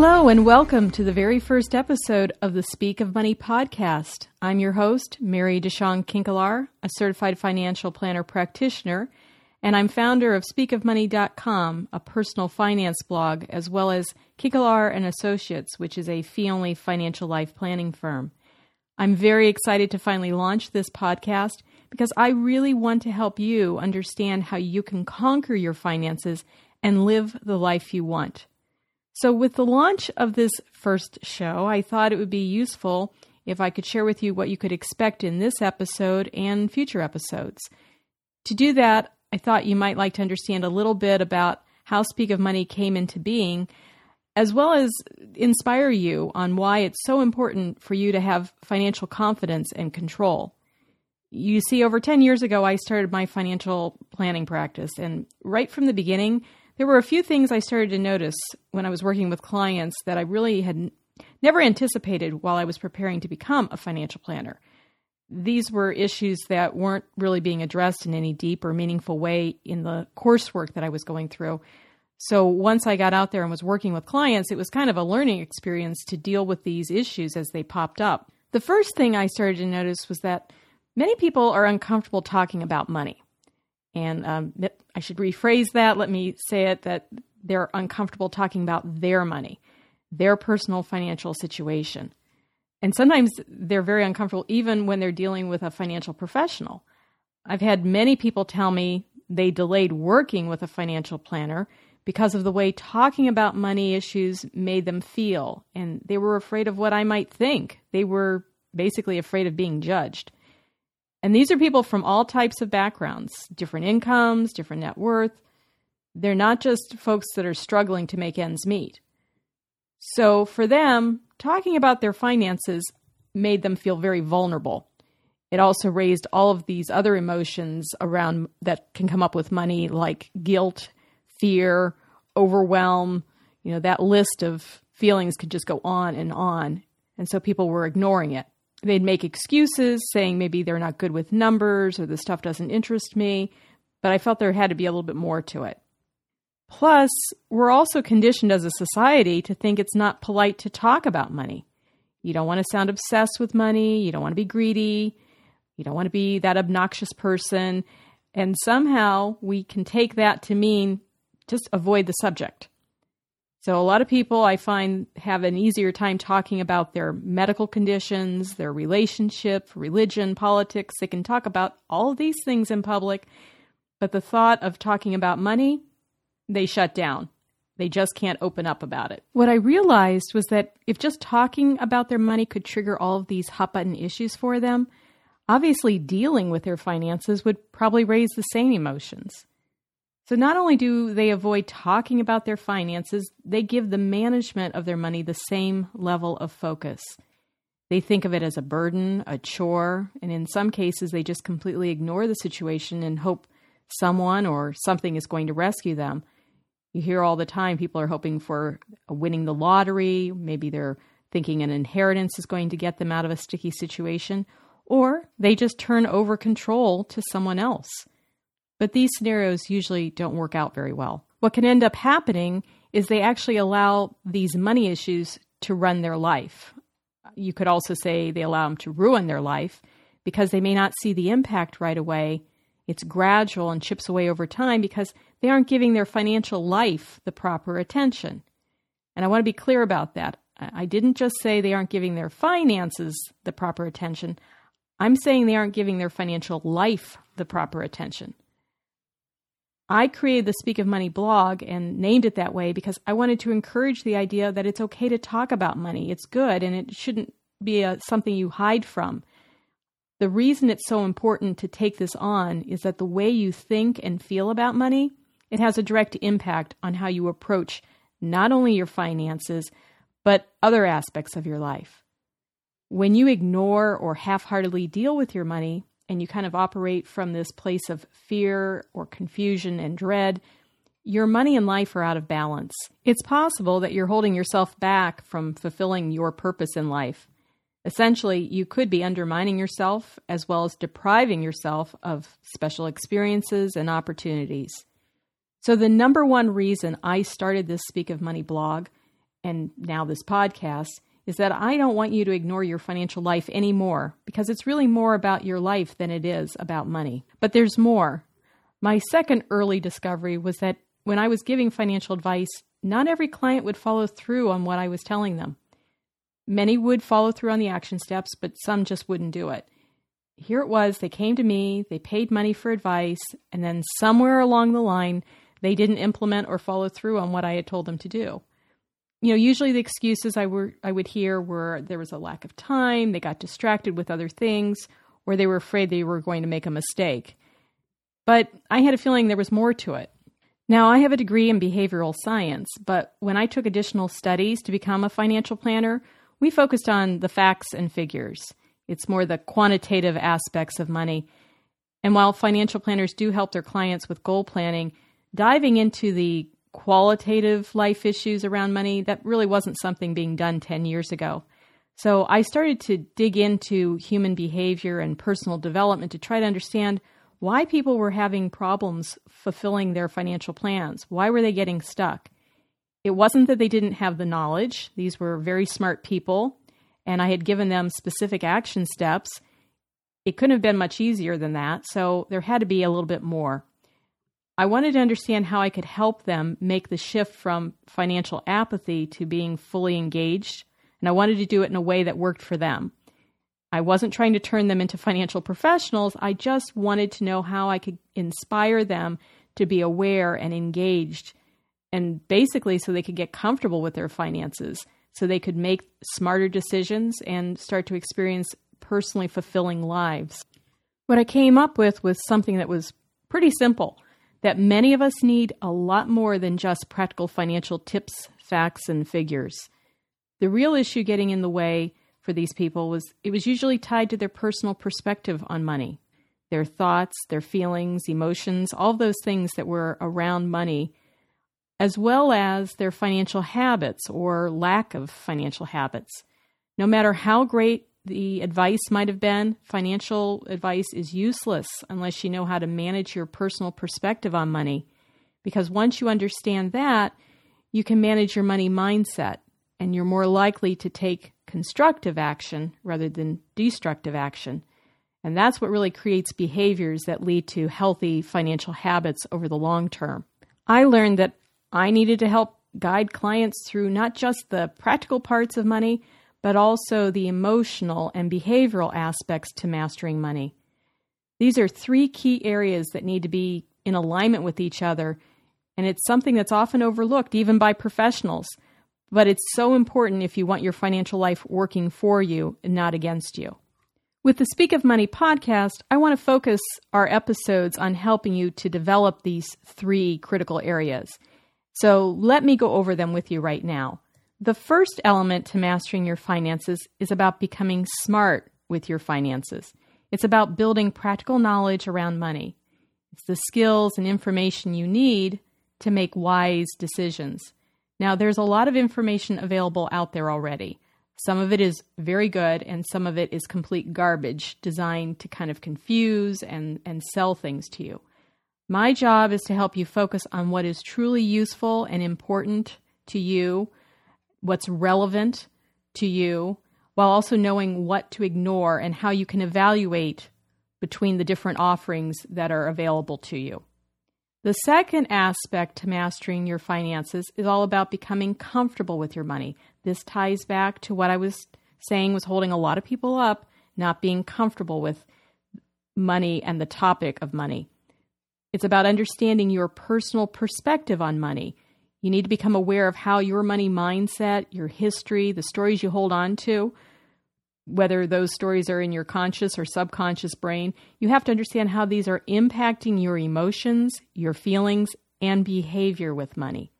Hello, and welcome to the very first episode of the Speak of Money podcast. I'm your host, Mary Deshawn Kinkelar, a certified financial planner practitioner, and I'm founder of speakofmoney.com, a personal finance blog, as well as Kinkelar and Associates, which is a fee-only financial life planning firm. I'm very excited to finally launch this podcast because I really want to help you understand how you can conquer your finances and live the life you want. So, with the launch of this first show, I thought it would be useful if I could share with you what you could expect in this episode and future episodes. To do that, I thought you might like to understand a little bit about how Speak of Money came into being, as well as inspire you on why it's so important for you to have financial confidence and control. You see, over 10 years ago, I started my financial planning practice, and right from the beginning, there were a few things I started to notice when I was working with clients that I really had never anticipated while I was preparing to become a financial planner. These were issues that weren't really being addressed in any deep or meaningful way in the coursework that I was going through. So once I got out there and was working with clients, it was kind of a learning experience to deal with these issues as they popped up. The first thing I started to notice was that many people are uncomfortable talking about money. And um, I should rephrase that. Let me say it that they're uncomfortable talking about their money, their personal financial situation. And sometimes they're very uncomfortable even when they're dealing with a financial professional. I've had many people tell me they delayed working with a financial planner because of the way talking about money issues made them feel. And they were afraid of what I might think. They were basically afraid of being judged. And these are people from all types of backgrounds, different incomes, different net worth. They're not just folks that are struggling to make ends meet. So for them, talking about their finances made them feel very vulnerable. It also raised all of these other emotions around that can come up with money like guilt, fear, overwhelm, you know, that list of feelings could just go on and on. And so people were ignoring it they'd make excuses saying maybe they're not good with numbers or the stuff doesn't interest me, but I felt there had to be a little bit more to it. Plus, we're also conditioned as a society to think it's not polite to talk about money. You don't want to sound obsessed with money, you don't want to be greedy, you don't want to be that obnoxious person, and somehow we can take that to mean just avoid the subject. So, a lot of people I find have an easier time talking about their medical conditions, their relationship, religion, politics. They can talk about all these things in public, but the thought of talking about money, they shut down. They just can't open up about it. What I realized was that if just talking about their money could trigger all of these hot button issues for them, obviously dealing with their finances would probably raise the same emotions. So not only do they avoid talking about their finances, they give the management of their money the same level of focus. They think of it as a burden, a chore, and in some cases, they just completely ignore the situation and hope someone or something is going to rescue them. You hear all the time people are hoping for winning the lottery. Maybe they're thinking an inheritance is going to get them out of a sticky situation, or they just turn over control to someone else. But these scenarios usually don't work out very well. What can end up happening is they actually allow these money issues to run their life. You could also say they allow them to ruin their life because they may not see the impact right away. It's gradual and chips away over time because they aren't giving their financial life the proper attention. And I want to be clear about that. I didn't just say they aren't giving their finances the proper attention. I'm saying they aren't giving their financial life the proper attention. I created the Speak of Money blog and named it that way because I wanted to encourage the idea that it's okay to talk about money. It's good and it shouldn't be a, something you hide from. The reason it's so important to take this on is that the way you think and feel about money, it has a direct impact on how you approach not only your finances, but other aspects of your life. When you ignore or half heartedly deal with your money, and you kind of operate from this place of fear or confusion and dread, your money and life are out of balance. It's possible that you're holding yourself back from fulfilling your purpose in life. Essentially, you could be undermining yourself as well as depriving yourself of special experiences and opportunities. So, the number one reason I started this Speak of Money blog and now this podcast, is that I don't want you to ignore your financial life anymore because it's really more about your life than it is about money. But there's more. My second early discovery was that when I was giving financial advice, not every client would follow through on what I was telling them. Many would follow through on the action steps, but some just wouldn't do it. Here it was, they came to me, they paid money for advice, and then somewhere along the line, they didn't implement or follow through on what I had told them to do you know, usually the excuses I were I would hear were there was a lack of time, they got distracted with other things, or they were afraid they were going to make a mistake. But I had a feeling there was more to it. Now, I have a degree in behavioral science, but when I took additional studies to become a financial planner, we focused on the facts and figures. It's more the quantitative aspects of money. And while financial planners do help their clients with goal planning, diving into the qualitative life issues around money, that really wasn't something being done 10 years ago. So I started to dig into human behavior and personal development to try to understand why people were having problems fulfilling their financial plans. Why were they getting stuck? It wasn't that they didn't have the knowledge, these were very smart people, and I had given them specific action steps. It couldn't have been much easier than that, so there had to be a little bit more. I wanted to understand how I could help them make the shift from financial apathy to being fully engaged, and I wanted to do it in a way that worked for them. I wasn't trying to turn them into financial professionals. I just wanted to know how I could inspire them to be aware and engaged, and basically so they could get comfortable with their finances, so they could make smarter decisions and start to experience personally fulfilling lives. What I came up with was something that was pretty simple that many of us need a lot more than just practical financial tips, facts, and figures. The real issue getting in the way for these people was it was usually tied to their personal perspective on money, their thoughts, their feelings, emotions, all those things that were around money, as well as their financial habits or lack of financial habits. No matter how great the advice might have been financial advice is useless unless you know how to manage your personal perspective on money. Because once you understand that, you can manage your money mindset and you're more likely to take constructive action rather than destructive action. And that's what really creates behaviors that lead to healthy financial habits over the long term. I learned that I needed to help guide clients through not just the practical parts of money, but also the emotional and behavioral aspects to mastering money. These are three key areas that need to be in alignment with each other, and it's something that's often overlooked even by professionals. But it's so important if you want your financial life working for you and not against you. With the Speak of Money podcast, I want to focus our episodes on helping you to develop these three critical areas. So let me go over them with you right now. The first element to mastering your finances is about becoming smart with your finances. It's about building practical knowledge around money. It's the skills and information you need to make wise decisions. Now, there's a lot of information available out there already. Some of it is very good, and some of it is complete garbage designed to kind of confuse and, and sell things to you. My job is to help you focus on what is truly useful and important to you what's relevant to you, while also knowing what to ignore and how you can evaluate between the different offerings that are available to you. The second aspect to mastering your finances is all about becoming comfortable with your money. This ties back to what I was saying was holding a lot of people up, not being comfortable with money and the topic of money. It's about understanding your personal perspective on money you need to become aware of how your money mindset, your history, the stories you hold on to, whether those stories are in your conscious or subconscious brain, you have to understand how these are impacting your emotions, your feelings, and behavior with money.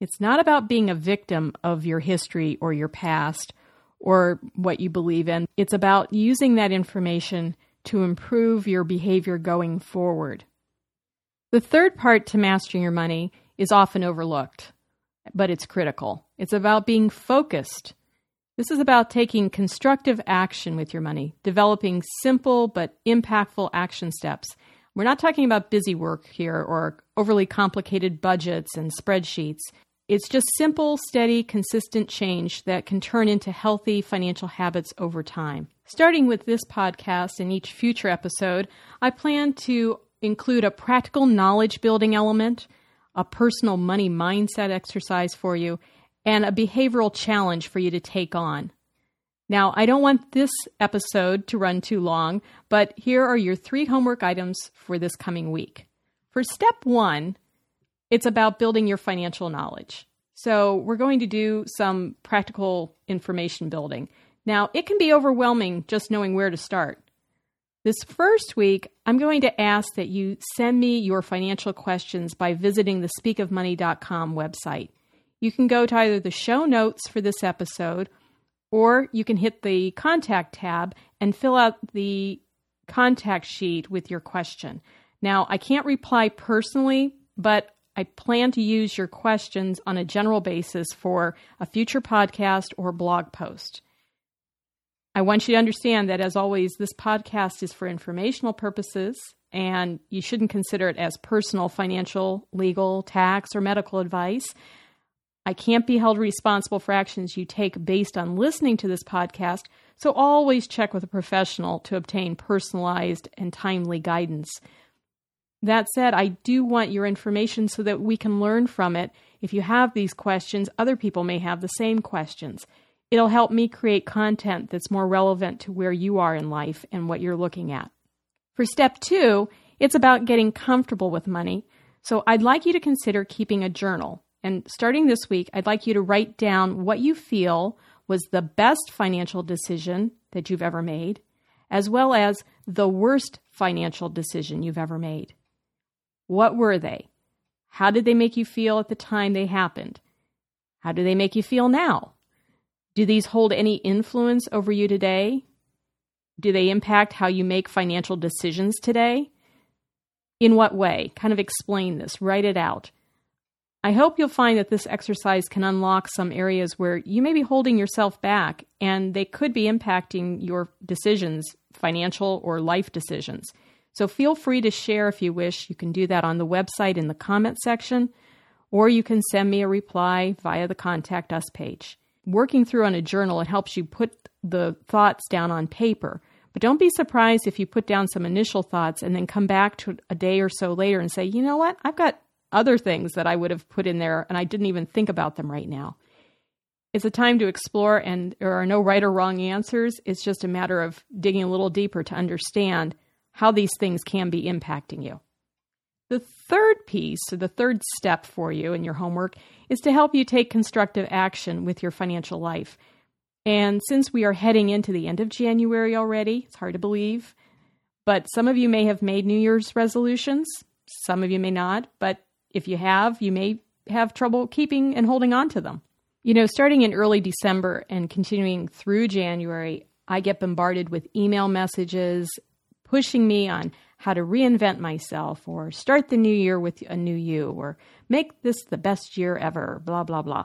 It's not about being a victim of your history or your past or what you believe in. It's about using that information to improve your behavior going forward. The third part to mastering your money is often overlooked, but it's critical. It's about being focused. This is about taking constructive action with your money, developing simple but impactful action steps. We're not talking about busy work here or overly complicated budgets and spreadsheets. It's just simple, steady, consistent change that can turn into healthy financial habits over time. Starting with this podcast and each future episode, I plan to include a practical knowledge building element, a personal money mindset exercise for you, and a behavioral challenge for you to take on. Now, I don't want this episode to run too long, but here are your three homework items for this coming week. For step one, it's about building your financial knowledge. So, we're going to do some practical information building. Now, it can be overwhelming just knowing where to start. This first week, I'm going to ask that you send me your financial questions by visiting the speakofmoney.com website. You can go to either the show notes for this episode or you can hit the contact tab and fill out the contact sheet with your question. Now, I can't reply personally, but I plan to use your questions on a general basis for a future podcast or blog post. I want you to understand that, as always, this podcast is for informational purposes, and you shouldn't consider it as personal, financial, legal, tax, or medical advice. I can't be held responsible for actions you take based on listening to this podcast, so always check with a professional to obtain personalized and timely guidance. That said, I do want your information so that we can learn from it. If you have these questions, other people may have the same questions. It'll help me create content that's more relevant to where you are in life and what you're looking at. For step two, it's about getting comfortable with money. So I'd like you to consider keeping a journal. And starting this week, I'd like you to write down what you feel was the best financial decision that you've ever made, as well as the worst financial decision you've ever made. What were they? How did they make you feel at the time they happened? How do they make you feel now? Do these hold any influence over you today? Do they impact how you make financial decisions today? In what way? Kind of explain this, write it out. I hope you'll find that this exercise can unlock some areas where you may be holding yourself back and they could be impacting your decisions, financial or life decisions. So feel free to share if you wish. You can do that on the website in the comment section, or you can send me a reply via the Contact Us page. Working through on a journal, it helps you put the thoughts down on paper. But don't be surprised if you put down some initial thoughts and then come back to a day or so later and say, you know what, I've got other things that I would have put in there and I didn't even think about them right now. It's a time to explore, and there are no right or wrong answers. It's just a matter of digging a little deeper to understand how these things can be impacting you. The third piece, or the third step for you in your homework, is to help you take constructive action with your financial life. And since we are heading into the end of January already, it's hard to believe, but some of you may have made New Year's resolutions, some of you may not, but if you have, you may have trouble keeping and holding on to them. You know, starting in early December and continuing through January, I get bombarded with email messages pushing me on how to reinvent myself or start the new year with a new you or make this the best year ever, blah, blah, blah.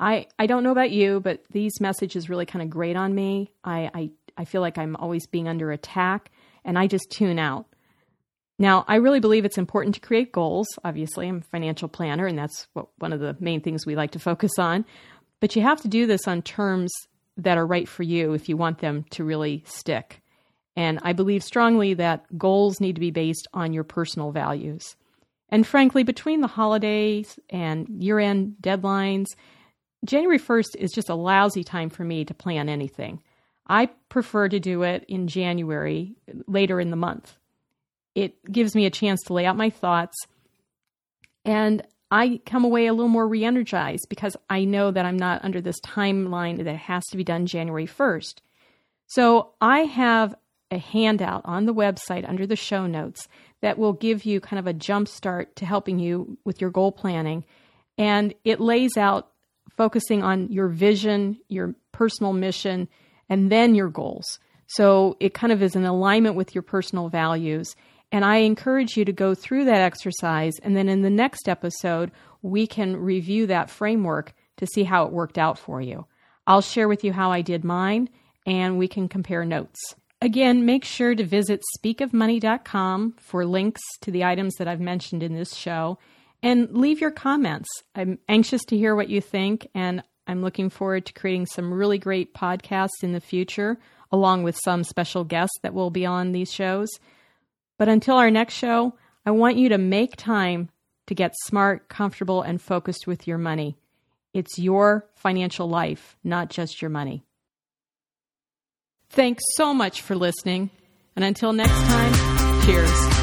I, I don't know about you, but these messages really kind of grate on me. I, I, I feel like I'm always being under attack and I just tune out. Now, I really believe it's important to create goals. Obviously, I'm a financial planner, and that's what, one of the main things we like to focus on. But you have to do this on terms that are right for you if you want them to really stick. And I believe strongly that goals need to be based on your personal values. And frankly, between the holidays and year end deadlines, January 1st is just a lousy time for me to plan anything. I prefer to do it in January, later in the month. It gives me a chance to lay out my thoughts, and I come away a little more re energized because I know that I'm not under this timeline that has to be done January 1st. So I have a handout on the website under the show notes that will give you kind of a jump start to helping you with your goal planning. And it lays out focusing on your vision, your personal mission, and then your goals. So it kind of is in alignment with your personal values. And I encourage you to go through that exercise. And then in the next episode, we can review that framework to see how it worked out for you. I'll share with you how I did mine, and we can compare notes. Again, make sure to visit speakofmoney.com for links to the items that I've mentioned in this show. and leave your comments. I'm anxious to hear what you think, and I'm looking forward to creating some really great podcasts in the future, along with some special guests that will be on these shows. But until our next show, I want you to make time to get smart, comfortable, and focused with your money. It's your financial life, not just your money. Thanks so much for listening. And until next time, cheers.